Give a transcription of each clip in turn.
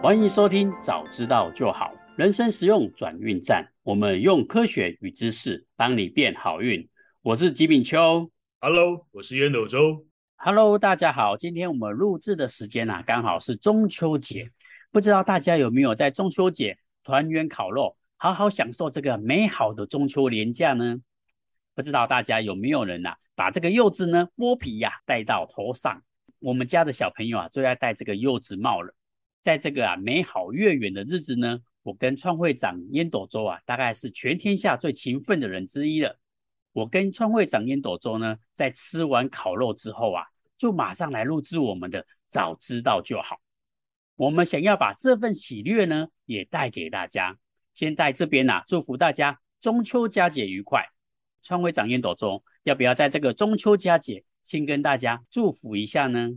欢迎收听，早知道就好，人生实用转运站。我们用科学与知识帮你变好运。我是吉炳秋，Hello，我是烟斗周，Hello，大家好。今天我们录制的时间啊，刚好是中秋节。不知道大家有没有在中秋节团圆烤肉，好好享受这个美好的中秋连假呢？不知道大家有没有人呐、啊，把这个柚子呢剥皮呀、啊、戴到头上？我们家的小朋友啊，最爱戴这个柚子帽了。在这个啊美好月圆的日子呢，我跟创会长烟斗周啊，大概是全天下最勤奋的人之一了。我跟创会长烟斗周呢，在吃完烤肉之后啊，就马上来录制我们的早知道就好。我们想要把这份喜悦呢，也带给大家。先在这边啊，祝福大家中秋佳节愉快。创会长烟斗周，要不要在这个中秋佳节先跟大家祝福一下呢？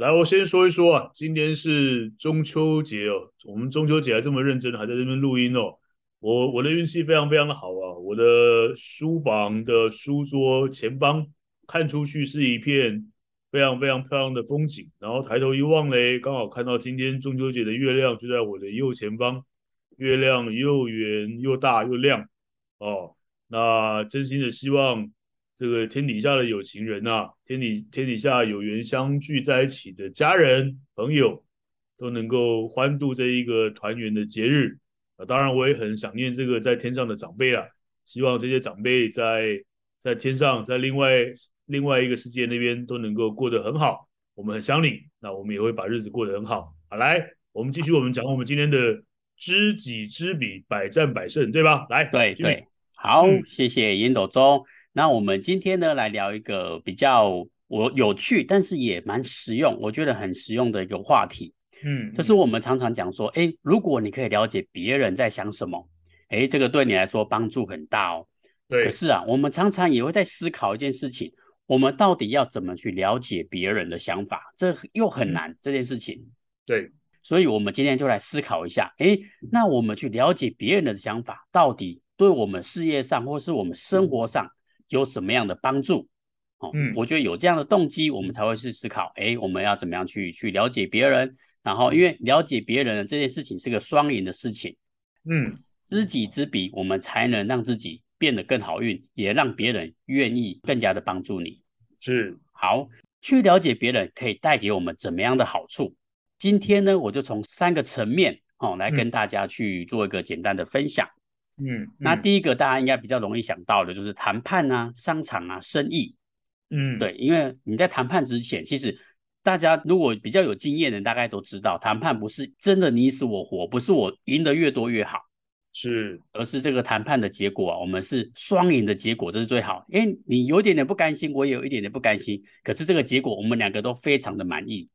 来，我先说一说啊，今天是中秋节哦，我们中秋节还这么认真，还在这边录音哦。我我的运气非常非常的好啊，我的书房的书桌前方看出去是一片非常非常漂亮的风景，然后抬头一望嘞，刚好看到今天中秋节的月亮就在我的右前方，月亮又圆又大又亮哦。那真心的希望。这个天底下的有情人呐、啊，天底天底下有缘相聚在一起的家人朋友，都能够欢度这一个团圆的节日啊！当然，我也很想念这个在天上的长辈啊，希望这些长辈在在天上，在另外另外一个世界那边都能够过得很好。我们很想你，那我们也会把日子过得很好。好，来，我们继续我们讲我们今天的知己知彼，百战百胜，对吧？来，对对，好，嗯、谢谢烟斗周。那我们今天呢，来聊一个比较我有趣，但是也蛮实用，我觉得很实用的一个话题。嗯，就是我们常常讲说，哎，如果你可以了解别人在想什么，哎，这个对你来说帮助很大哦。对。可是啊，我们常常也会在思考一件事情，我们到底要怎么去了解别人的想法？这又很难，这件事情。对。所以，我们今天就来思考一下，哎，那我们去了解别人的想法，到底对我们事业上或是我们生活上，嗯有什么样的帮助？哦，嗯，我觉得有这样的动机，我们才会去思考，哎，我们要怎么样去去了解别人？然后，因为了解别人这件事情是个双赢的事情，嗯，知己知彼，我们才能让自己变得更好运，也让别人愿意更加的帮助你。是，好，去了解别人可以带给我们怎么样的好处？今天呢，我就从三个层面，哦，来跟大家去做一个简单的分享。嗯，那第一个大家应该比较容易想到的就是谈判啊、商场啊、生意。嗯，对，因为你在谈判之前，其实大家如果比较有经验的，大概都知道，谈判不是真的你死我活，不是我赢得越多越好，是，而是这个谈判的结果啊，我们是双赢的结果，这是最好。因为你有一点点不甘心，我也有一点点不甘心，可是这个结果我们两个都非常的满意。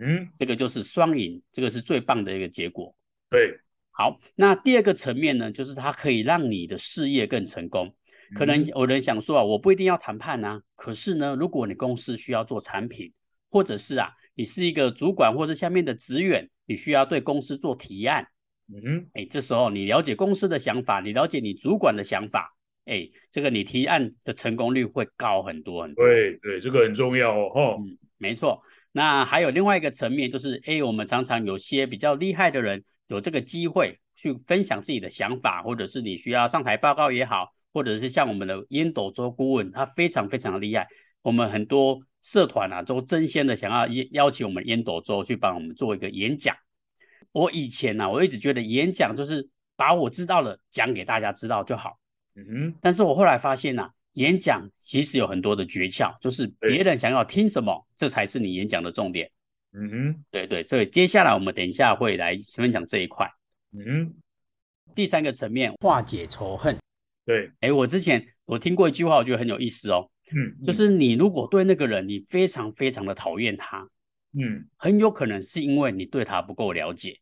嗯，这个就是双赢，这个是最棒的一个结果。对。好，那第二个层面呢，就是它可以让你的事业更成功。可能有人想说啊，我不一定要谈判啊，可是呢，如果你公司需要做产品，或者是啊，你是一个主管或者下面的职员，你需要对公司做提案，嗯，哎，这时候你了解公司的想法，你了解你主管的想法，哎，这个你提案的成功率会高很多很多。对对，这个很重要哦。嗯，没错。那还有另外一个层面，就是哎，我们常常有些比较厉害的人。有这个机会去分享自己的想法，或者是你需要上台报告也好，或者是像我们的烟斗周顾问，他非常非常的厉害。我们很多社团啊，都争先的想要邀邀请我们烟斗周去帮我们做一个演讲。我以前呢、啊，我一直觉得演讲就是把我知道的讲给大家知道就好。嗯哼。但是我后来发现呐、啊，演讲其实有很多的诀窍，就是别人想要听什么，这才是你演讲的重点。嗯哼，对对，所以接下来我们等一下会来分享这一块。嗯哼，第三个层面，化解仇恨。对，哎，我之前我听过一句话，我觉得很有意思哦。嗯，就是你如果对那个人你非常非常的讨厌他，嗯，很有可能是因为你对他不够了解。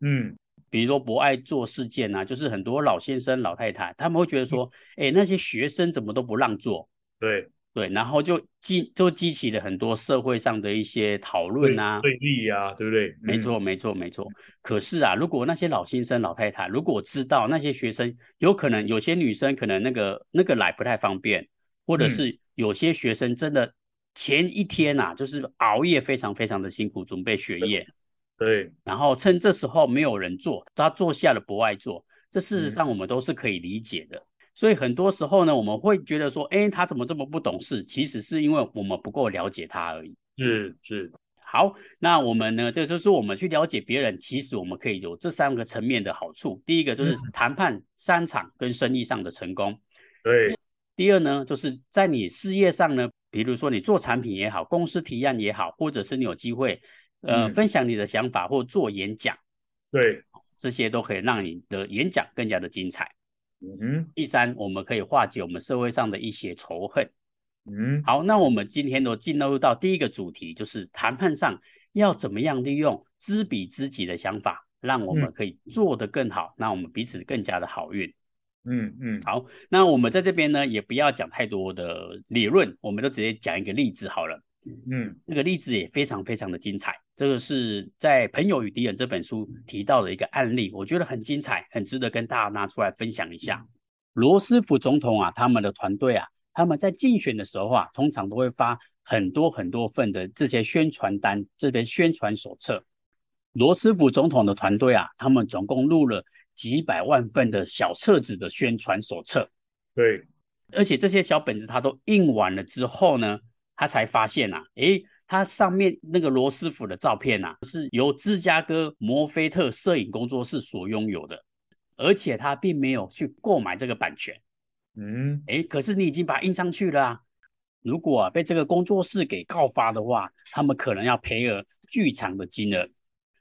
嗯，比如说不爱做事件啊，就是很多老先生老太太他们会觉得说，哎，那些学生怎么都不让座？对。对，然后就激就激起了很多社会上的一些讨论啊，对立呀、啊，对不对？没错，没错，没错。可是啊，如果那些老先生、老太太如果知道那些学生有可能有些女生可能那个那个来不太方便，或者是有些学生真的前一天呐、啊，就是熬夜非常非常的辛苦准备学业，对，然后趁这时候没有人做，他坐下了不爱做，这事实上我们都是可以理解的。嗯、所以很多时候呢，我们会觉得说，哎，他怎么这么不懂事？其实是因为我们不够了解他而已。是是。好，那我们呢，这就是我们去了解别人，其实我们可以有这三个层面的好处。第一个就是谈判、商场跟生意上的成功。对。第二呢，就是在你事业上呢，比如说你做产品也好，公司提案也好，或者是你有机会，呃，嗯、分享你的想法或做演讲。对。这些都可以让你的演讲更加的精彩。嗯哼。第三，我们可以化解我们社会上的一些仇恨。嗯，好，那我们今天都进入到第一个主题，就是谈判上要怎么样利用知彼知己的想法，让我们可以做得更好，让、嗯、我们彼此更加的好运。嗯嗯，好，那我们在这边呢，也不要讲太多的理论，我们都直接讲一个例子好了。嗯，那个例子也非常非常的精彩，这个是在《朋友与敌人》这本书提到的一个案例，我觉得很精彩，很值得跟大家拿出来分享一下。罗斯福总统啊，他们的团队啊。他们在竞选的时候啊，通常都会发很多很多份的这些宣传单，这边宣传手册。罗斯福总统的团队啊，他们总共录了几百万份的小册子的宣传手册。对，而且这些小本子他都印完了之后呢，他才发现啊，诶，他上面那个罗斯福的照片啊，是由芝加哥摩菲特摄影工作室所拥有的，而且他并没有去购买这个版权。嗯，哎，可是你已经把它印上去了啊。如果啊被这个工作室给告发的话，他们可能要赔额巨长的金额。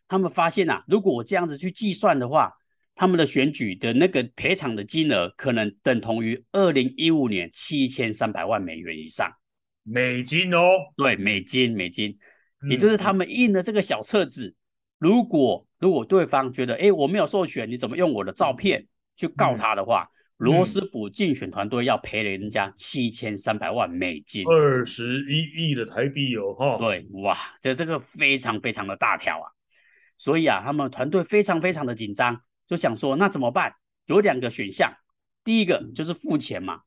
他们发现啊，如果我这样子去计算的话，他们的选举的那个赔偿的金额可能等同于二零一五年七千三百万美元以上。美金哦，对，美金，美金，也就是他们印的这个小册子，如果如果对方觉得，哎，我没有授权，你怎么用我的照片去告他的话？罗斯福竞选团队要赔人家七千三百万美金，二十一亿的台币哦，哈，对，哇，这这个非常非常的大条啊，所以啊，他们团队非常非常的紧张，就想说那怎么办？有两个选项，第一个就是付钱嘛，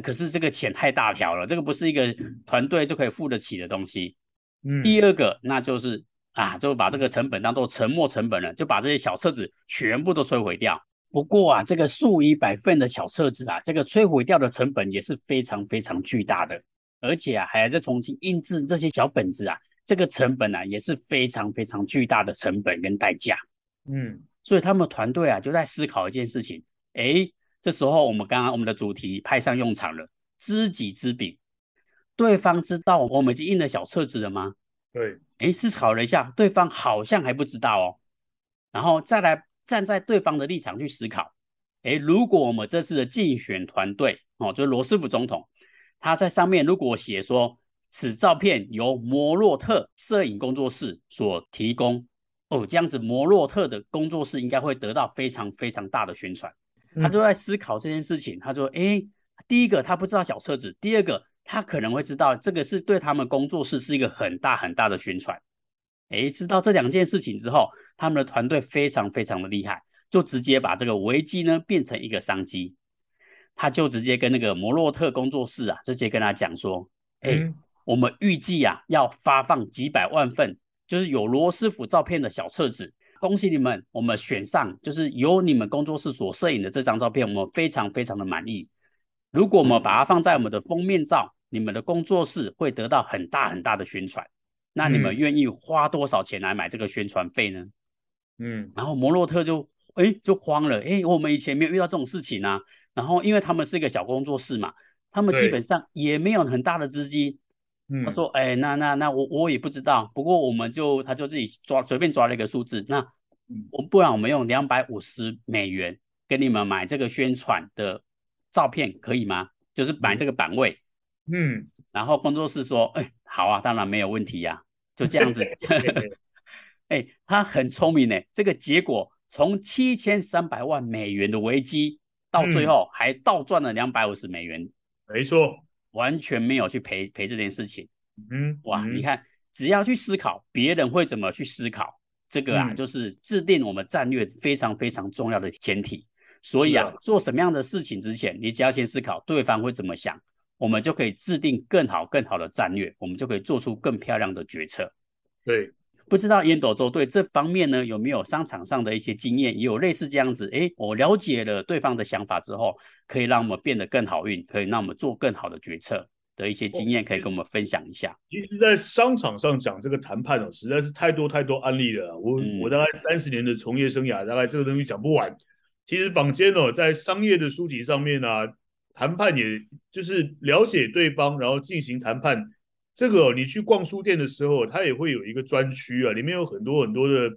可是这个钱太大条了，这个不是一个团队就可以付得起的东西。嗯，第二个那就是啊，就把这个成本当做沉没成本了，就把这些小册子全部都摧毁掉。不过啊，这个数以百份的小册子啊，这个摧毁掉的成本也是非常非常巨大的，而且啊，还要再重新印制这些小本子啊，这个成本啊也是非常非常巨大的成本跟代价。嗯，所以他们团队啊就在思考一件事情，诶，这时候我们刚刚我们的主题派上用场了，知己知彼，对方知道我们已经印了小册子了吗？对，诶，思考了一下，对方好像还不知道哦，然后再来。站在对方的立场去思考，哎，如果我们这次的竞选团队哦，就是罗斯福总统，他在上面如果写说此照片由摩洛特摄影工作室所提供，哦，这样子摩洛特的工作室应该会得到非常非常大的宣传。他就在思考这件事情，他说，哎，第一个他不知道小册子，第二个他可能会知道这个是对他们工作室是一个很大很大的宣传。哎，知道这两件事情之后，他们的团队非常非常的厉害，就直接把这个危机呢变成一个商机。他就直接跟那个摩洛特工作室啊，直接跟他讲说：“哎、嗯，我们预计啊要发放几百万份，就是有罗斯福照片的小册子。恭喜你们，我们选上，就是由你们工作室所摄影的这张照片，我们非常非常的满意。如果我们把它放在我们的封面照，你们的工作室会得到很大很大的宣传。”那你们愿意花多少钱来买这个宣传费呢？嗯，然后摩洛特就哎就慌了，哎，我们以前没有遇到这种事情啊。然后因为他们是一个小工作室嘛，他们基本上也没有很大的资金。他说，哎，那那那我我也不知道，不过我们就他就自己抓随便抓了一个数字，那我不然我们用两百五十美元给你们买这个宣传的照片可以吗？就是买这个版位。嗯，然后工作室说，哎。好啊，当然没有问题呀、啊，就这样子。哎，他很聪明呢。这个结果从七千三百万美元的危机，到最后还倒赚了两百五十美元。没错，完全没有去陪陪这件事情。嗯，哇，嗯、你看，只要去思考别人会怎么去思考，这个啊，嗯、就是制定我们战略非常非常重要的前提。所以啊，啊做什么样的事情之前，你只要先思考对方会怎么想。我们就可以制定更好、更好的战略，我们就可以做出更漂亮的决策。对，不知道烟斗周对这方面呢有没有商场上的一些经验，也有类似这样子？哎，我了解了对方的想法之后，可以让我们变得更好运，可以让我们做更好的决策的一些经验，可以跟我们分享一下。其实，在商场上讲这个谈判哦，实在是太多太多案例了。我、嗯、我大概三十年的从业生涯，大概这个东西讲不完。其实坊间哦，在商业的书籍上面啊，谈判也就是了解对方，然后进行谈判。这个哦，你去逛书店的时候，它也会有一个专区啊，里面有很多很多的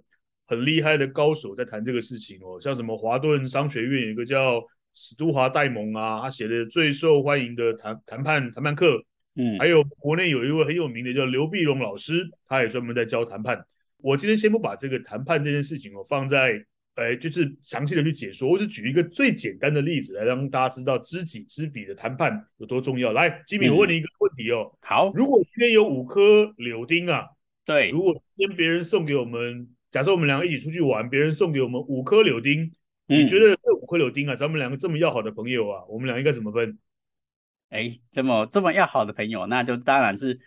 很厉害的高手在谈这个事情哦。像什么华顿商学院有一个叫史都华戴蒙啊，他写的最受欢迎的谈谈判谈判课，嗯，还有国内有一位很有名的叫刘碧荣老师，他也专门在教谈判。我今天先不把这个谈判这件事情哦放在。哎，就是详细的去解说，我只举一个最简单的例子来让大家知道知己知彼的谈判有多重要。来，吉米，我问你一个问题哦。好，如果今天有五颗柳丁啊，对，如果今天别人送给我们，假设我们两个一起出去玩，别人送给我们五颗柳丁，嗯，你觉得这五颗柳丁啊，咱们两个这么要好的朋友啊，我们俩应该怎么分？哎，这么这么要好的朋友，那就当然是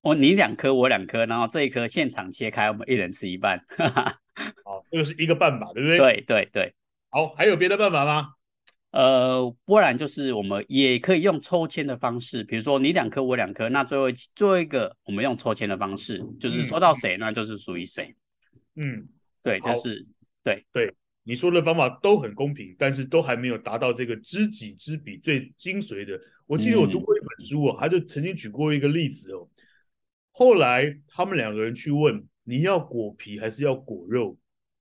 我你两颗，我两颗，然后这一颗现场切开，我们一人吃一半。这个是一个办法，对不对？对对对。好，还有别的办法吗？呃，不然就是我们也可以用抽签的方式，比如说你两颗，我两颗，那最后最后一个我们用抽签的方式，就是抽到谁，那就是属于谁。嗯，对，这是对对，你说的方法都很公平，但是都还没有达到这个知己知彼最精髓的。我记得我读过一本书哦，他就曾经举过一个例子哦，后来他们两个人去问。你要果皮还是要果肉？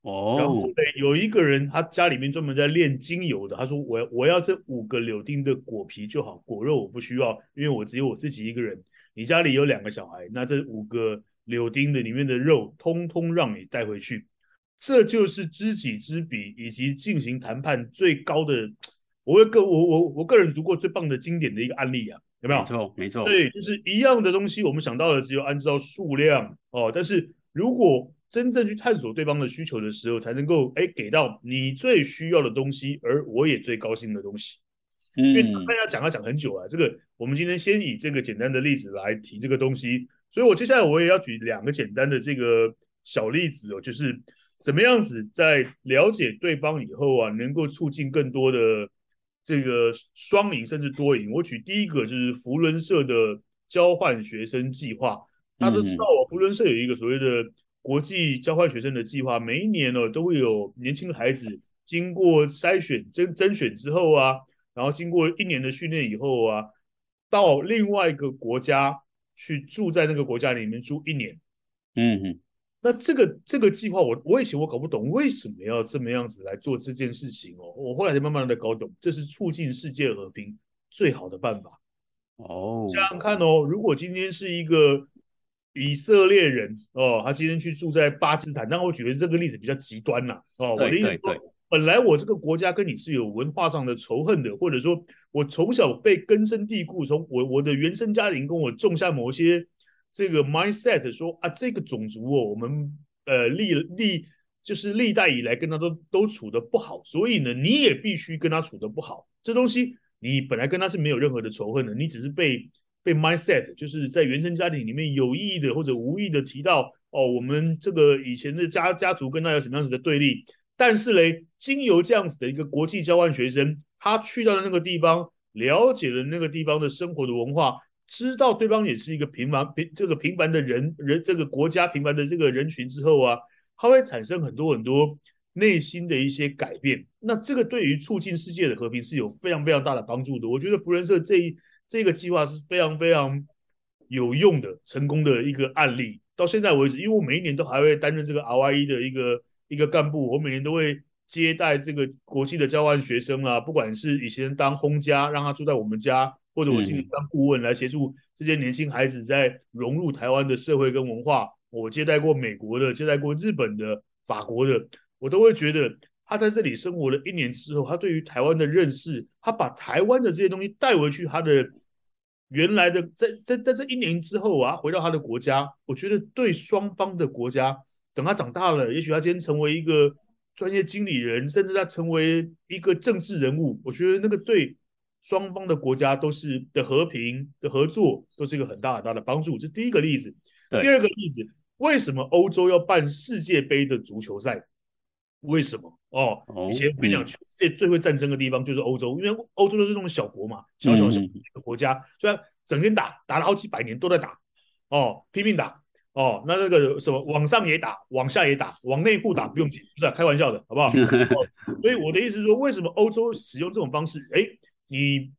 哦、oh.，然后有一个人，他家里面专门在炼精油的，他说我我要这五个柳丁的果皮就好，果肉我不需要，因为我只有我自己一个人。你家里有两个小孩，那这五个柳丁的里面的肉，通通让你带回去。这就是知己知彼以及进行谈判最高的。我个我我我个人读过最棒的经典的一个案例啊，有没有？没错，没错。对，就是一样的东西，我们想到的只有按照数量哦，但是。如果真正去探索对方的需求的时候，才能够哎给到你最需要的东西，而我也最高兴的东西。嗯，因为大家讲要讲很久啊，这个我们今天先以这个简单的例子来提这个东西，所以我接下来我也要举两个简单的这个小例子哦，就是怎么样子在了解对方以后啊，能够促进更多的这个双赢甚至多赢。我举第一个就是福伦社的交换学生计划。大家都知道哦，福伦社有一个所谓的国际交换学生的计划，每一年呢都会有年轻的孩子经过筛选、甄甄选之后啊，然后经过一年的训练以后啊，到另外一个国家去住在那个国家里面住一年。嗯哼，那这个这个计划，我我以前我搞不懂为什么要这么样子来做这件事情哦，我后来才慢慢的搞懂，这是促进世界和平最好的办法。哦，想想看哦，如果今天是一个。以色列人哦，他今天去住在巴基斯坦，但我觉得这个例子比较极端呐。哦，我的意思说，本来我这个国家跟你是有文化上的仇恨的，或者说我从小被根深蒂固，从我我的原生家庭跟我种下某些这个 mindset，说啊，这个种族哦，我们呃历历就是历代以来跟他都都处的不好，所以呢，你也必须跟他处的不好。这东西你本来跟他是没有任何的仇恨的，你只是被。被 mindset 就是在原生家庭里面有意的或者无意的提到哦，我们这个以前的家家族跟他有什么样子的对立，但是嘞，经由这样子的一个国际交换学生，他去到了那个地方，了解了那个地方的生活的文化，知道对方也是一个平凡平这个平凡的人人这个国家平凡的这个人群之后啊，他会产生很多很多内心的一些改变。那这个对于促进世界的和平是有非常非常大的帮助的。我觉得扶轮社这一。这个计划是非常非常有用的、成功的一个案例。到现在为止，因为我每一年都还会担任这个 RYE 的一个一个干部，我每年都会接待这个国际的交换学生啊，不管是以前当轰家让他住在我们家，或者我今天当顾问来协助这些年轻孩子在融入台湾的社会跟文化。我接待过美国的，接待过日本的、法国的，我都会觉得。他在这里生活了一年之后，他对于台湾的认识，他把台湾的这些东西带回去，他的原来的在在在这一年之后啊，回到他的国家，我觉得对双方的国家，等他长大了，也许他今天成为一个专业经理人，甚至他成为一个政治人物，我觉得那个对双方的国家都是的和平的合作，都是一个很大很大的帮助。这是第一个例子。第二个例子，为什么欧洲要办世界杯的足球赛？为什么？哦，以前我跟你讲，全世界最会战争的地方就是欧洲，因为欧洲都是那种小国嘛，小小小的国家，虽然整天打，打了好几百年都在打，哦，拼命打，哦，那那个什么，往上也打，往下也打，往内部打不用紧，不是、啊、开玩笑的，好不好？哦、所以我的意思是说，为什么欧洲使用这种方式？哎，你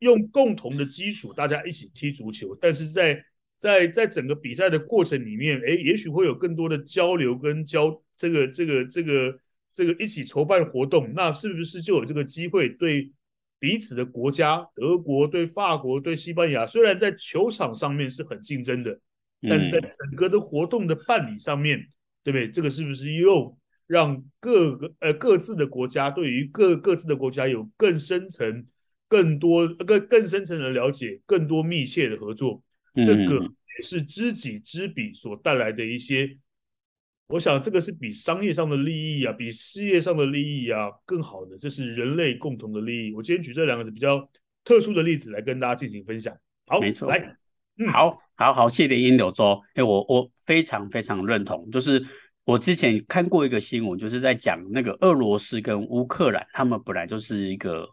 用共同的基础，大家一起踢足球，但是在在在整个比赛的过程里面，哎，也许会有更多的交流跟交这个这个这个。这个一起筹办活动，那是不是就有这个机会对彼此的国家，德国对法国对西班牙，虽然在球场上面是很竞争的，但是在整个的活动的办理上面，嗯、对不对？这个是不是又让各个呃各自的国家对于各各自的国家有更深层、更多更更深层的了解，更多密切的合作？这个也是知己知彼所带来的一些。我想这个是比商业上的利益啊，比事业上的利益啊更好的，这是人类共同的利益。我今天举这两个比较特殊的例子来跟大家进行分享。好，没错，来，嗯，好，好好，谢谢烟斗周。哎，我我非常非常认同，就是我之前看过一个新闻，就是在讲那个俄罗斯跟乌克兰，他们本来就是一个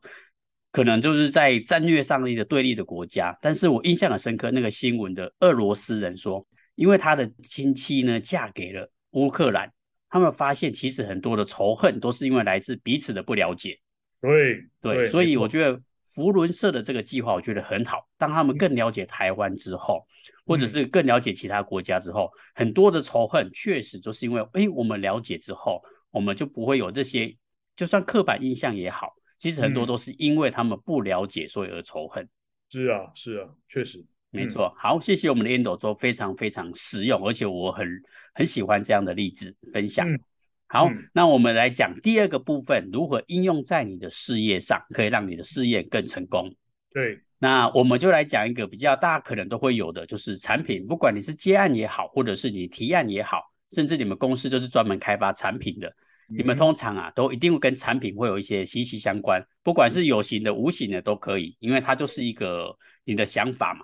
可能就是在战略上的一个对立的国家，但是我印象很深刻，那个新闻的俄罗斯人说，因为他的亲戚呢嫁给了。乌克兰，他们发现其实很多的仇恨都是因为来自彼此的不了解。对对，所以我觉得福伦社的这个计划，我觉得很好。当他们更了解台湾之后，或者是更了解其他国家之后，很多的仇恨确实都是因为，哎，我们了解之后，我们就不会有这些，就算刻板印象也好，其实很多都是因为他们不了解，所以而仇恨。是啊，是啊，确实。没错，好，谢谢我们的烟斗周，非常非常实用，而且我很很喜欢这样的例子分享。嗯、好、嗯，那我们来讲第二个部分，如何应用在你的事业上，可以让你的事业更成功。对，那我们就来讲一个比较大家可能都会有的，就是产品，不管你是接案也好，或者是你提案也好，甚至你们公司就是专门开发产品的，嗯、你们通常啊都一定会跟产品会有一些息息相关，不管是有形的、无形的都可以，因为它就是一个你的想法嘛。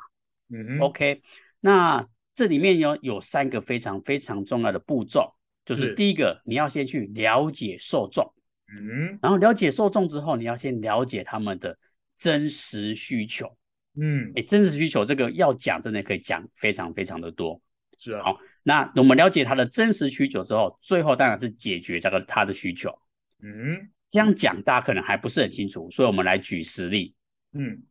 嗯，OK，那这里面有有三个非常非常重要的步骤，就是第一个，你要先去了解受众，嗯，然后了解受众之后，你要先了解他们的真实需求，嗯，哎，真实需求这个要讲，真的可以讲非常非常的多，是啊，好，那我们了解他的真实需求之后，最后当然是解决这个他的需求，嗯，这样讲大家可能还不是很清楚，所以我们来举实例，嗯。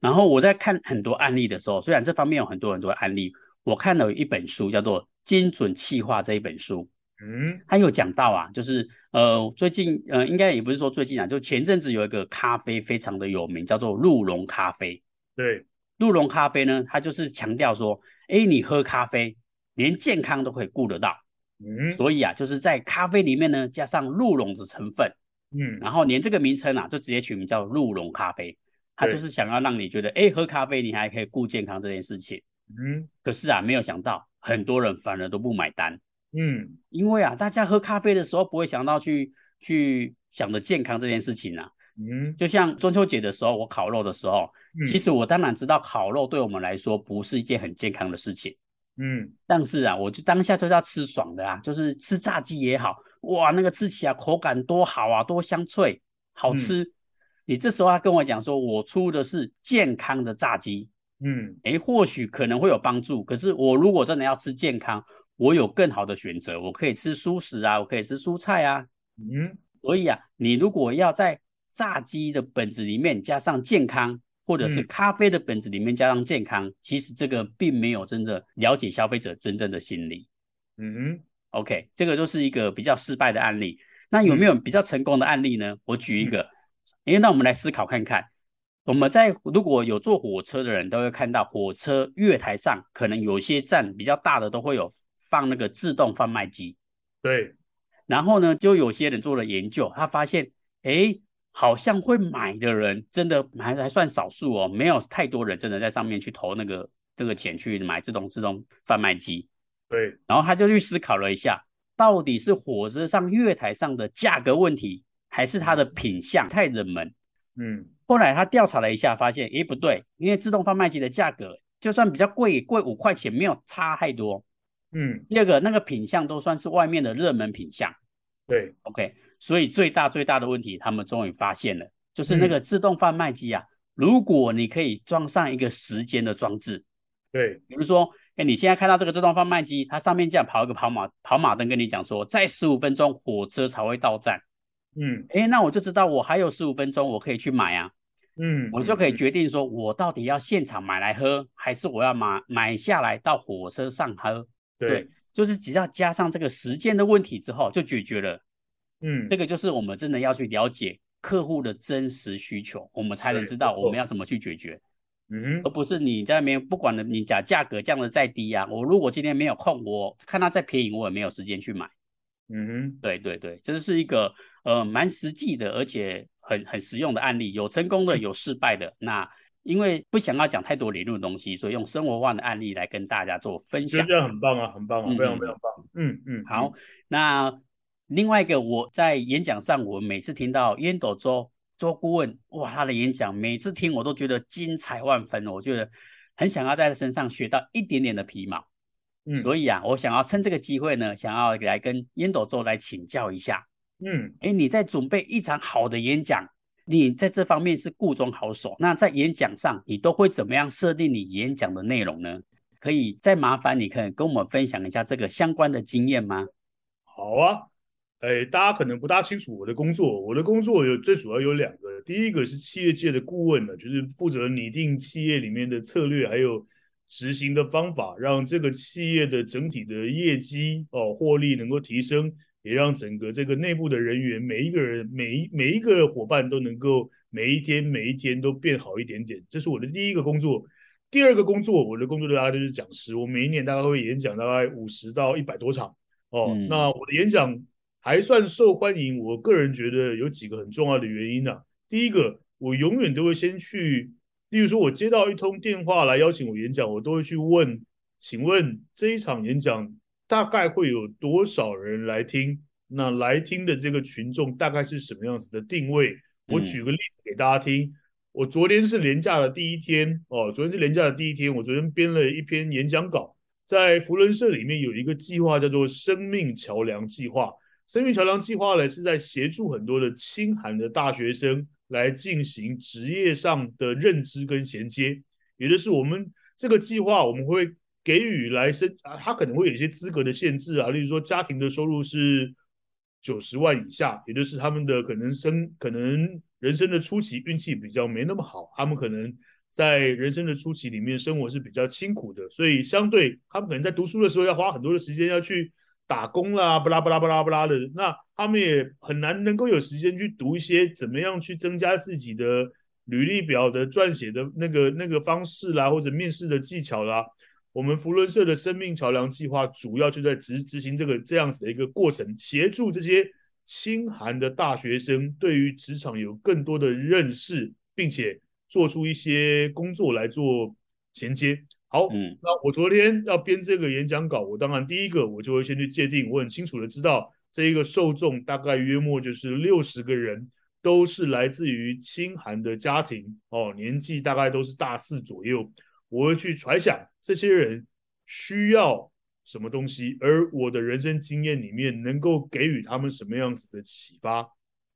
然后我在看很多案例的时候，虽然这方面有很多很多案例，我看了有一本书叫做《精准气化》这一本书，嗯，他有讲到啊，就是呃最近呃应该也不是说最近啊，就前阵子有一个咖啡非常的有名，叫做鹿茸咖啡。对，鹿茸咖啡呢，它就是强调说，哎，你喝咖啡连健康都可以顾得到，嗯，所以啊，就是在咖啡里面呢加上鹿茸的成分，嗯，然后连这个名称啊就直接取名叫鹿茸咖啡。他就是想要让你觉得，哎，喝咖啡你还可以顾健康这件事情。嗯，可是啊，没有想到很多人反而都不买单。嗯，因为啊，大家喝咖啡的时候不会想到去去想着健康这件事情啊。嗯，就像中秋节的时候，我烤肉的时候，嗯，其实我当然知道烤肉对我们来说不是一件很健康的事情。嗯，但是啊，我就当下就是要吃爽的啊，就是吃炸鸡也好，哇，那个吃起来口感多好啊，多香脆，好吃。嗯你这时候他跟我讲说，我出的是健康的炸鸡，嗯，诶，或许可能会有帮助。可是我如果真的要吃健康，我有更好的选择，我可以吃蔬食啊，我可以吃蔬菜啊，嗯。所以啊，你如果要在炸鸡的本子里面加上健康，或者是咖啡的本子里面加上健康，嗯，其实这个并没有真的了解消费者真正的心理。嗯哼，OK，这个就是一个比较失败的案例。那有没有比较成功的案例呢？嗯，我举一个。因为那我们来思考看看，我们在如果有坐火车的人都会看到，火车月台上可能有些站比较大的都会有放那个自动贩卖机。对。然后呢，就有些人做了研究，他发现，哎，好像会买的人真的还还算少数哦，没有太多人真的在上面去投那个这个钱去买这种自动贩卖机。对。然后他就去思考了一下，到底是火车上月台上的价格问题。还是它的品相太冷门，嗯，后来他调查了一下，发现，诶，不对，因为自动贩卖机的价格就算比较贵，贵五块钱，没有差太多，嗯，第二个那个品相都算是外面的热门品相。对，OK，所以最大最大的问题，他们终于发现了，就是那个自动贩卖机啊，嗯、如果你可以装上一个时间的装置，对，比如说，哎，你现在看到这个自动贩卖机，它上面这样跑一个跑马跑马灯，跟你讲说，在十五分钟火车才会到站，嗯，哎，那我就知道我还有十五分钟，我可以去买啊，嗯，我就可以决定说我到底要现场买来喝，还是我要买买下来到火车上喝，对。对就是只要加上这个时间的问题之后，就解决了。嗯，这个就是我们真的要去了解客户的真实需求，我们才能知道我们要怎么去解决。嗯，而不是你在那边不管了，你讲价格降的再低啊，我如果今天没有空，我看它再便宜，我也没有时间去买。嗯哼，对对对，这是一个呃蛮实际的，而且很很实用的案例，有成功的，有失败的。嗯、那因为不想要讲太多理论的东西，所以用生活化的案例来跟大家做分享。这样很棒啊，很棒啊，非常非常棒。嗯嗯，好，那另外一个我在演讲上，我每次听到烟斗周周顾问，哇，他的演讲每次听我都觉得精彩万分，我觉得很想要在他身上学到一点点的皮毛。嗯，所以啊，我想要趁这个机会呢，想要来跟烟斗周来请教一下。嗯，哎，你在准备一场好的演讲？你在这方面是故中好手，那在演讲上你都会怎么样设定你演讲的内容呢？可以再麻烦你可以跟我们分享一下这个相关的经验吗？好啊，哎，大家可能不大清楚我的工作，我的工作有最主要有两个，第一个是企业界的顾问呢，就是负责拟定企业里面的策略，还有执行的方法，让这个企业的整体的业绩哦获利能够提升。也让整个这个内部的人员，每一个人，每一每一个伙伴都能够每一天每一天都变好一点点，这是我的第一个工作。第二个工作，我的工作大概就是讲师，我每一年大概会演讲大概五十到一百多场哦。嗯、那我的演讲还算受欢迎，我个人觉得有几个很重要的原因啊。第一个，我永远都会先去，例如说我接到一通电话来邀请我演讲，我都会去问，请问这一场演讲。大概会有多少人来听？那来听的这个群众大概是什么样子的定位？我举个例子给大家听。嗯、我昨天是连假的第一天哦，昨天是连假的第一天。我昨天编了一篇演讲稿，在福伦社里面有一个计划叫做“生命桥梁计划”。生命桥梁计划呢，是在协助很多的清寒的大学生来进行职业上的认知跟衔接。也就是我们这个计划，我们会。给予来生啊，他可能会有一些资格的限制啊，例如说家庭的收入是九十万以下，也就是他们的可能生可能人生的初期运气比较没那么好，他们可能在人生的初期里面生活是比较辛苦的，所以相对他们可能在读书的时候要花很多的时间要去打工啦，巴拉巴拉巴拉巴拉的，那他们也很难能够有时间去读一些怎么样去增加自己的履历表的撰写的那个那个方式啦，或者面试的技巧啦。我们福伦社的生命桥梁计划主要就在执执行这个这样子的一个过程，协助这些清寒的大学生对于职场有更多的认识，并且做出一些工作来做衔接。好，嗯，那我昨天要编这个演讲稿，我当然第一个我就会先去界定，我很清楚的知道这一个受众大概约莫就是六十个人，都是来自于清寒的家庭，哦，年纪大概都是大四左右。我会去揣想这些人需要什么东西，而我的人生经验里面能够给予他们什么样子的启发。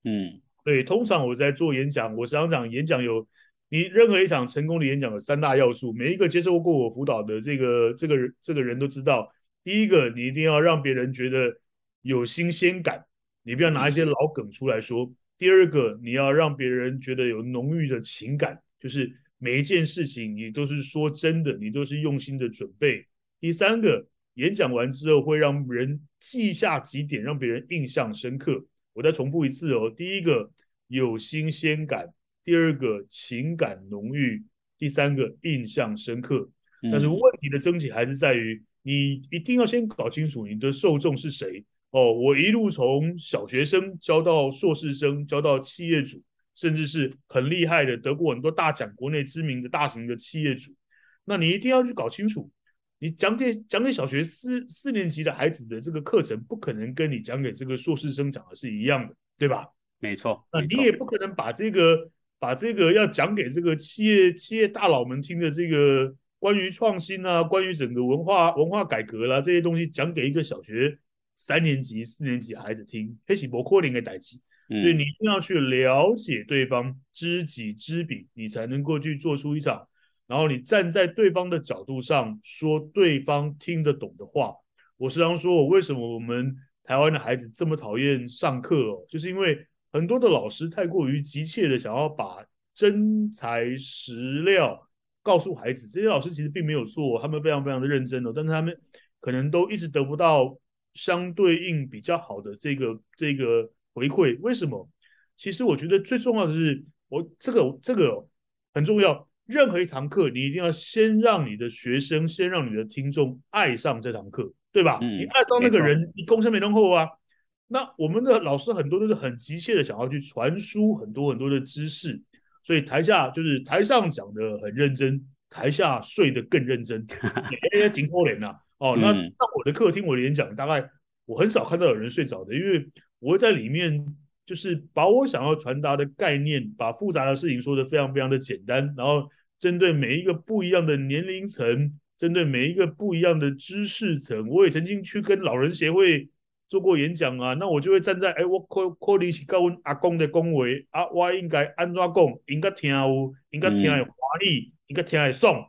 嗯，对，通常我在做演讲，我常常讲演讲有你任何一场成功的演讲有三大要素，每一个接受过我辅导的这个这个这个人都知道。第一个，你一定要让别人觉得有新鲜感，你不要拿一些老梗出来说。第二个，你要让别人觉得有浓郁的情感，就是。每一件事情你都是说真的，你都是用心的准备。第三个，演讲完之后会让人记下几点，让别人印象深刻。我再重复一次哦，第一个有新鲜感，第二个情感浓郁，第三个印象深刻。但是问题的症结还是在于，你一定要先搞清楚你的受众是谁哦。我一路从小学生教到硕士生，教到企业主。甚至是很厉害的，得过很多大奖，国内知名的大型的企业主，那你一定要去搞清楚，你讲给讲给小学四四年级的孩子的这个课程，不可能跟你讲给这个硕士生讲的是一样的，对吧？没错，那你也不可能把这个把这个要讲给这个企业企业大佬们听的这个关于创新啊，关于整个文化文化改革啦、啊、这些东西，讲给一个小学三年级、四年级的孩子听，黑起博阔林的代志。所以你一定要去了解对方，知己知彼，你才能够去做出一场，然后你站在对方的角度上说对方听得懂的话。我时常说，我为什么我们台湾的孩子这么讨厌上课哦，就是因为很多的老师太过于急切的想要把真材实料告诉孩子，这些老师其实并没有错，他们非常非常的认真哦，但是他们可能都一直得不到相对应比较好的这个这个。回馈为什么？其实我觉得最重要的是，我这个这个很重要。任何一堂课，你一定要先让你的学生，先让你的听众爱上这堂课，对吧？嗯、你爱上那个人，你功成名后啊。那我们的老师很多都是很急切的想要去传输很多很多的知识，所以台下就是台上讲的很认真，台下睡得更认真。哎呀，紧扣脸呐！哦，那那我的课听我的演讲，大概我很少看到有人睡着的，因为。我会在里面，就是把我想要传达的概念，把复杂的事情说得非常非常的简单，然后针对每一个不一样的年龄层，针对每一个不一样的知识层，我也曾经去跟老人协会做过演讲啊，那我就会站在，哎，我可可能是跟阮阿公的恭维啊，我应该安怎讲，应该听有，应该听有华丽，应该听有爽，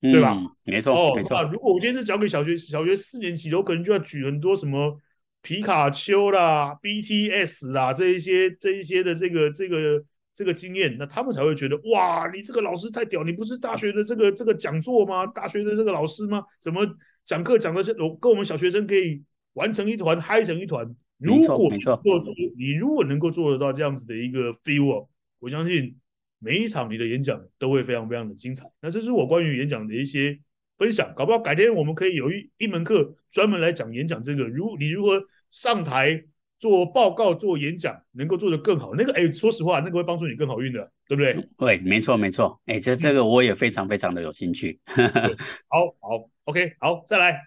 对吧？嗯、没错，哦，没错。那如果我今天是讲给小学小学四年级的，我可能就要举很多什么。皮卡丘啦，BTS 啦，这一些这一些的这个这个这个经验，那他们才会觉得哇，你这个老师太屌，你不是大学的这个这个讲座吗？大学的这个老师吗？怎么讲课讲的是跟我们小学生可以玩成一团，嗨成一团？如果做你如果能够做得到这样子的一个 feel，我相信每一场你的演讲都会非常非常的精彩。那这是我关于演讲的一些分享，搞不好改天我们可以有一一门课专门来讲演讲这个，如你如何。上台做报告、做演讲，能够做得更好。那个，哎，说实话，那个会帮助你更好运的，对不对？对，没错，没错。哎，这这个我也非常非常的有兴趣。好好，OK，好，再来。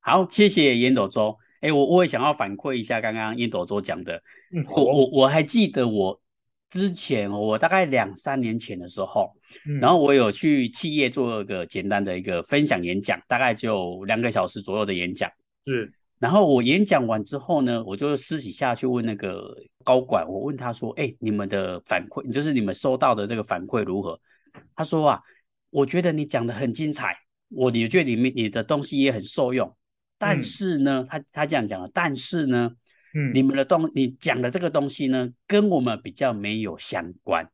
好，谢谢烟斗周。哎，我我也想要反馈一下刚刚烟斗周讲的。嗯，我我我还记得我之前，我大概两三年前的时候，嗯、然后我有去企业做一个简单的一个分享演讲，大概就两个小时左右的演讲。是。然后我演讲完之后呢，我就私底下去问那个高管，我问他说：“哎，你们的反馈，就是你们收到的这个反馈如何？”他说：“啊，我觉得你讲的很精彩，我也觉得你们你的东西也很受用。但是呢，嗯、他他这样讲了，但是呢，嗯，你们的东你讲的这个东西呢，跟我们比较没有相关。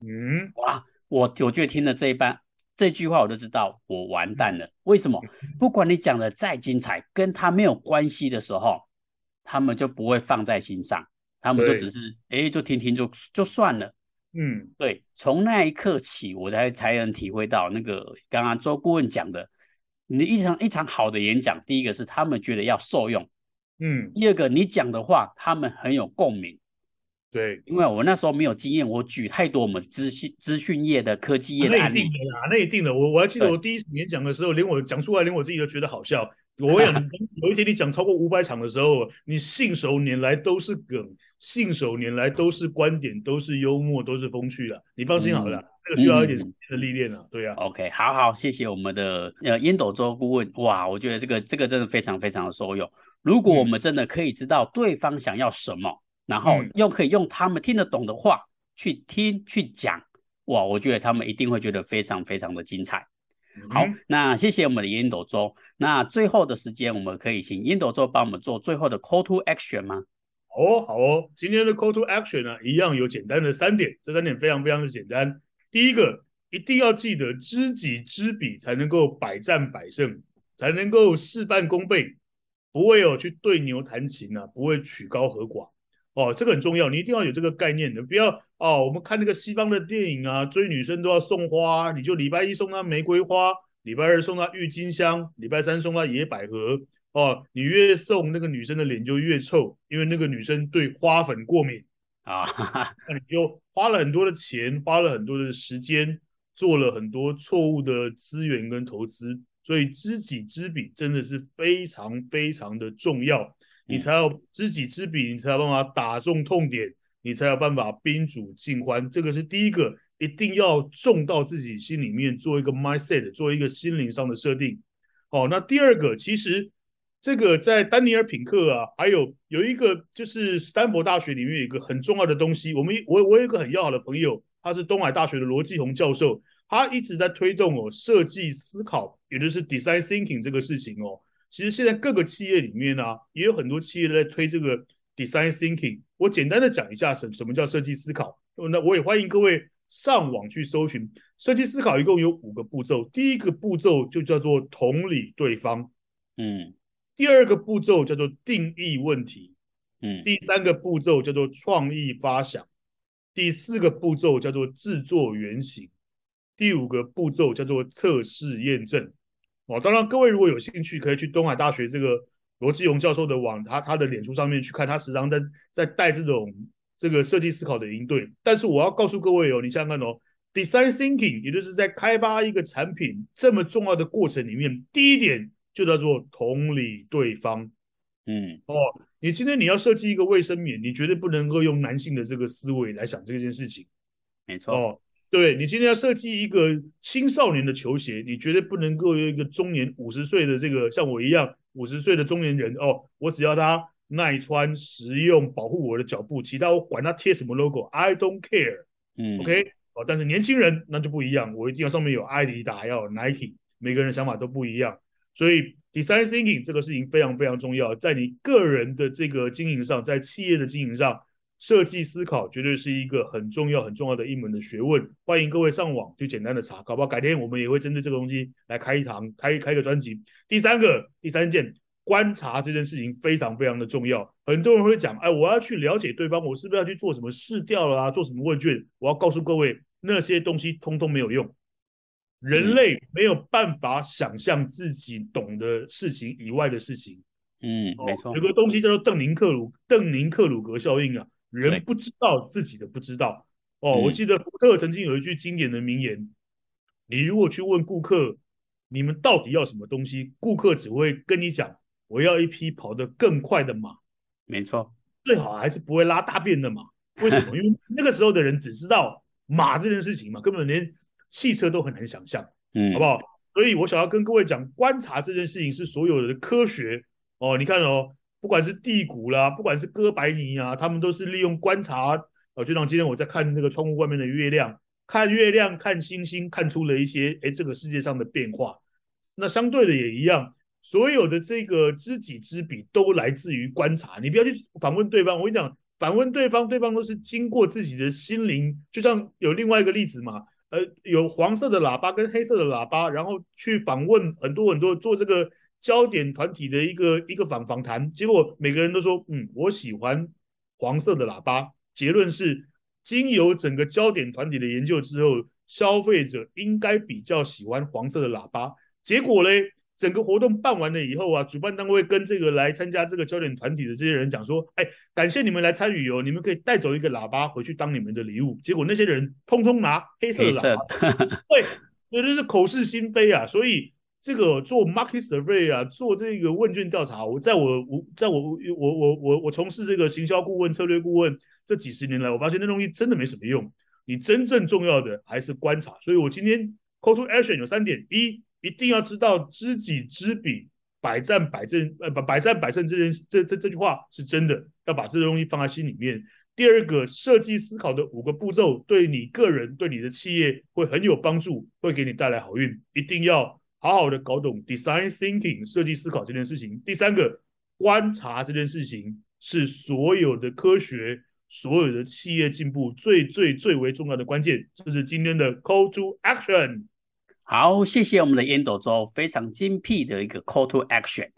嗯，哇，我我觉得听了这一半。”这句话我就知道我完蛋了。为什么？不管你讲的再精彩，跟他没有关系的时候，他们就不会放在心上，他们就只是哎，就听听就就算了。嗯，对。从那一刻起，我才才能体会到那个刚刚周顾问讲的，你一场一场好的演讲，第一个是他们觉得要受用，嗯，第二个你讲的话他们很有共鸣。对，因为我那时候没有经验，我举太多我们资讯资讯业的科技业的案例。那一定的啦，那一定的。我我还记得我第一次演讲的时候，连我讲出来，连我自己都觉得好笑。我想有一天你讲超过五百场的时候，你信手拈来都是梗，信手拈来都是观点，都是幽默，都是风趣的。你放心好了，这、个需要一点的历练啊。对啊。OK，好好，谢谢我们的呃烟斗周顾问。哇，我觉得这个这个真的非常非常的受用。如果我们真的可以知道对方想要什么。然后又可以用他们听得懂的话去听去讲，哇，我觉得他们一定会觉得非常非常的精彩。好，那谢谢我们的烟斗周。那最后的时间，我们可以请烟斗周帮我们做最后的 call to action 吗？好哦，好哦。今天的 call to action 呢，一样有简单的三点，这三点非常非常的简单。第一个，一定要记得知己知彼，才能够百战百胜，才能够事半功倍，不会有去对牛弹琴啊，不会曲高和寡。哦，这个很重要，你一定要有这个概念的，不要哦。我们看那个西方的电影啊，追女生都要送花，你就礼拜一送她玫瑰花，礼拜二送她郁金香，礼拜三送她野百合。哦，你越送那个女生的脸就越臭，因为那个女生对花粉过敏啊。那你就花了很多的钱，花了很多的时间，做了很多错误的资源跟投资，所以知己知彼真的是非常非常的重要。你才要知己知彼，你才有办法打中痛点，你才有办法宾主尽欢。这个是第一个一定要种到自己心里面，做一个 mindset，做一个心灵上的设定。好，那第二个，其实这个在丹尼尔·品克啊，还有有一个就是斯坦福大学里面有一个很重要的东西。我们我我有一个很要好的朋友，他是东海大学的罗继鸿教授，他一直在推动哦设计思考，也就是 design thinking 这个事情哦。其实现在各个企业里面呢、啊，也有很多企业在推这个 design thinking。我简单的讲一下什什么叫设计思考。那我也欢迎各位。上网去搜寻设计思考，一共有五个步骤。第一个步骤就叫做同理对方，嗯。第二个步骤叫做定义问题，嗯。第三个步骤叫做创意发想，第四个步骤叫做制作原型，第五个步骤叫做测试验证。哦，当然，各位如果有兴趣，可以去东海大学这个罗志荣教授的网，他他的脸书上面去看，他时常在在带这种。这个设计思考的营队，但是我要告诉各位哦，你想想看哦，design thinking，也就是在开发一个产品这么重要的过程里面，第一点就叫做同理对方。嗯，哦，你今天你要设计一个卫生棉，你绝对不能够用男性的这个思维来想这件事情。没错。哦，对，你今天要设计一个青少年的球鞋，你绝对不能够有一个中年五十岁的这个像我一样五十岁的中年人哦，我只要他。耐穿、实用、保护我的脚步，其他我管它贴什么 logo，I don't care。嗯，OK，哦，但是年轻人那就不一样，我一定要上面有阿迪达，要有 Nike，每个人的想法都不一样。所以 design thinking 这个事情非常非常重要，在你个人的这个经营上，在企业的经营上，设计思考绝对是一个很重要很重要的一门的学问。欢迎各位上网去简单的查，搞不好改天我们也会针对这个东西来开一堂，开开一个专辑。第三个，第三件。观察这件事情非常非常的重要，很多人会讲，哎，我要去了解对方，我是不是要去做什么试调啦，做什么问卷？我要告诉各位，那些东西通通没有用。人类没有办法想象自己懂的事情以外的事情。嗯，没错。有个东西叫做邓宁克鲁邓宁克鲁格效应啊，人不知道自己的不知道。哦，我记得福特曾经有一句经典的名言：你如果去问顾客，你们到底要什么东西，顾客只会跟你讲。我要一匹跑得更快的马，没错，最好还是不会拉大便的马。为什么？因为那个时候的人只知道马这件事情嘛，根本连汽车都很难想象，嗯，好不好？所以我想要跟各位讲，观察这件事情是所有的科学哦。你看哦，不管是地谷啦，不管是哥白尼啊，他们都是利用观察。哦，就像今天我在看那个窗户外面的月亮，看月亮，看星星，看出了一些哎，这个世界上的变化。那相对的也一样。所有的这个知己知彼都来自于观察，你不要去反问对方。我跟你讲，反问对方，对方都是经过自己的心灵。就像有另外一个例子嘛，呃，有黄色的喇叭跟黑色的喇叭，然后去访问很多很多做这个焦点团体的一个一个访访谈，结果每个人都说，嗯，我喜欢黄色的喇叭。结论是，经由整个焦点团体的研究之后，消费者应该比较喜欢黄色的喇叭。结果嘞？整个活动办完了以后啊，主办单位跟这个来参加这个焦点团体的这些人讲说：“哎，感谢你们来参与哦，你们可以带走一个喇叭回去当你们的礼物。”结果那些人通通拿黑色的喇叭，对，那就是口是心非啊。所以这个做 market survey 啊，做这个问卷调查，我在我我在我我我我我从事这个行销顾问、策略顾问这几十年来，我发现那东西真的没什么用。你真正重要的还是观察。所以我今天 call to action 有三点：一。一定要知道知己知彼，百战百胜。呃，百百战百胜这件这这这句话是真的，要把这个东西放在心里面。第二个，设计思考的五个步骤，对你个人、对你的企业会很有帮助，会给你带来好运。一定要好好的搞懂 design thinking 设计思考这件事情。第三个，观察这件事情是所有的科学、所有的企业进步最最最为重要的关键。这是今天的 call to action。好，谢谢我们的烟斗周，非常精辟的一个 call to action。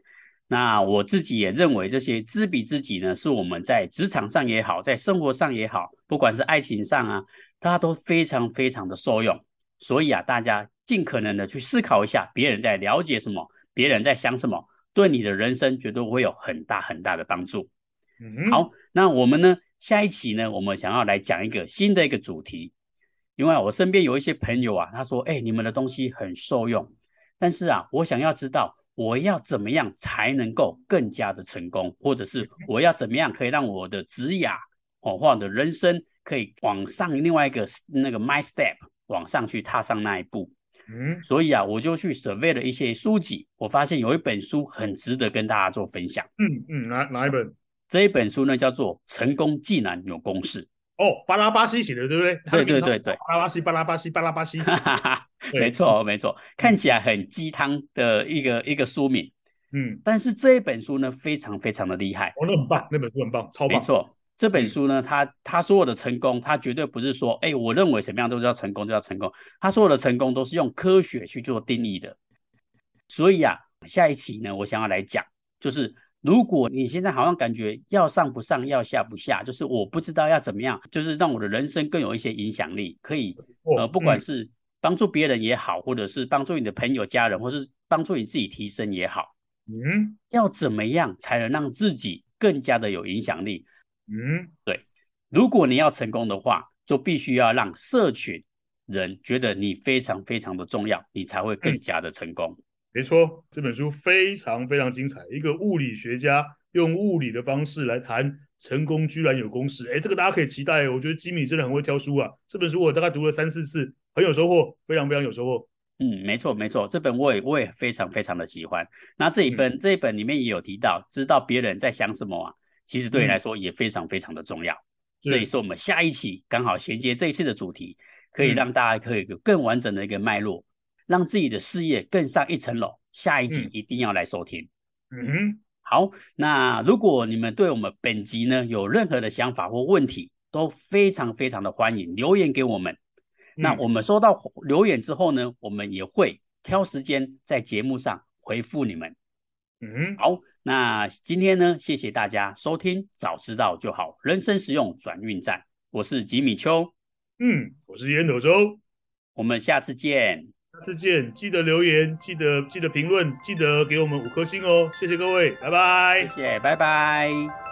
那我自己也认为，这些知彼知己呢，是我们在职场上也好，在生活上也好，不管是爱情上啊，大家都非常非常的受用。所以啊，大家尽可能的去思考一下，别人在了解什么，别人在想什么，对你的人生绝对会有很大很大的帮助。嗯，好，那我们呢，下一期呢，我们想要来讲一个新的一个主题。因为我身边有一些朋友啊，他说：“哎，你们的东西很受用，但是啊，我想要知道我要怎么样才能够更加的成功，或者是我要怎么样可以让我的职涯哦或者人生可以往上另外一个那个 my step 往上去踏上那一步。嗯，所以啊，我就去 survey 了一些书籍，我发现有一本书很值得跟大家做分享。嗯嗯，哪哪一本？这一本书呢，叫做《成功既然有公式》。哦，巴拉巴西写的，对不对？对对对对，巴拉巴西，巴拉巴西，巴拉巴西。哈哈哈，没错没错，看起来很鸡汤的一个一个书名。嗯，但是这一本书呢，非常非常的厉害。哦，那很棒，那本书很棒，超棒。没错。这本书呢，他他所有的成功，他绝对不是说，哎，我认为什么样都叫成功，就叫成功。他所有的成功都是用科学去做定义的。所以啊，下一期呢，我想要来讲，就是如果你现在好像感觉要上不上，要下不下，就是我不知道要怎么样，就是让我的人生更有一些影响力，可以呃，不管是帮助别人也好，或者是帮助你的朋友、家人，或是帮助你自己提升也好，嗯，要怎么样才能让自己更加的有影响力？嗯，对，如果你要成功的话，就必须要让社群人觉得你非常非常的重要，你才会更加的成功。嗯，没错，这本书非常非常精彩，一个物理学家用物理的方式来谈成功，居然有公式。哎，这个大家可以期待。我觉得吉米真的很会挑书啊，这本书我大概读了三四次，很有收获，非常非常有收获。嗯，没错没错，这本我也我也非常非常的喜欢。那这一本，嗯，这一本里面也有提到，知道别人在想什么啊。其实对你来说也非常非常的重要，嗯、这也是我们下一期刚好衔接这一次的主题，可以让大家可以有更完整的一个脉络，嗯、让自己的事业更上一层楼。下一集一定要来收听。嗯哼，好，那如果你们对我们本集呢有任何的想法或问题，都非常非常的欢迎留言给我们。嗯、那我们收到留言之后呢，我们也会挑时间在节目上回复你们。嗯，好。那今天呢，谢谢大家收听，早知道就好，人生实用转运站，我是吉米秋，嗯，我是烟斗周，我们下次见，下次见，记得留言，记得记得评论，记得给我们五颗星哦，谢谢各位，拜拜，谢谢，拜拜。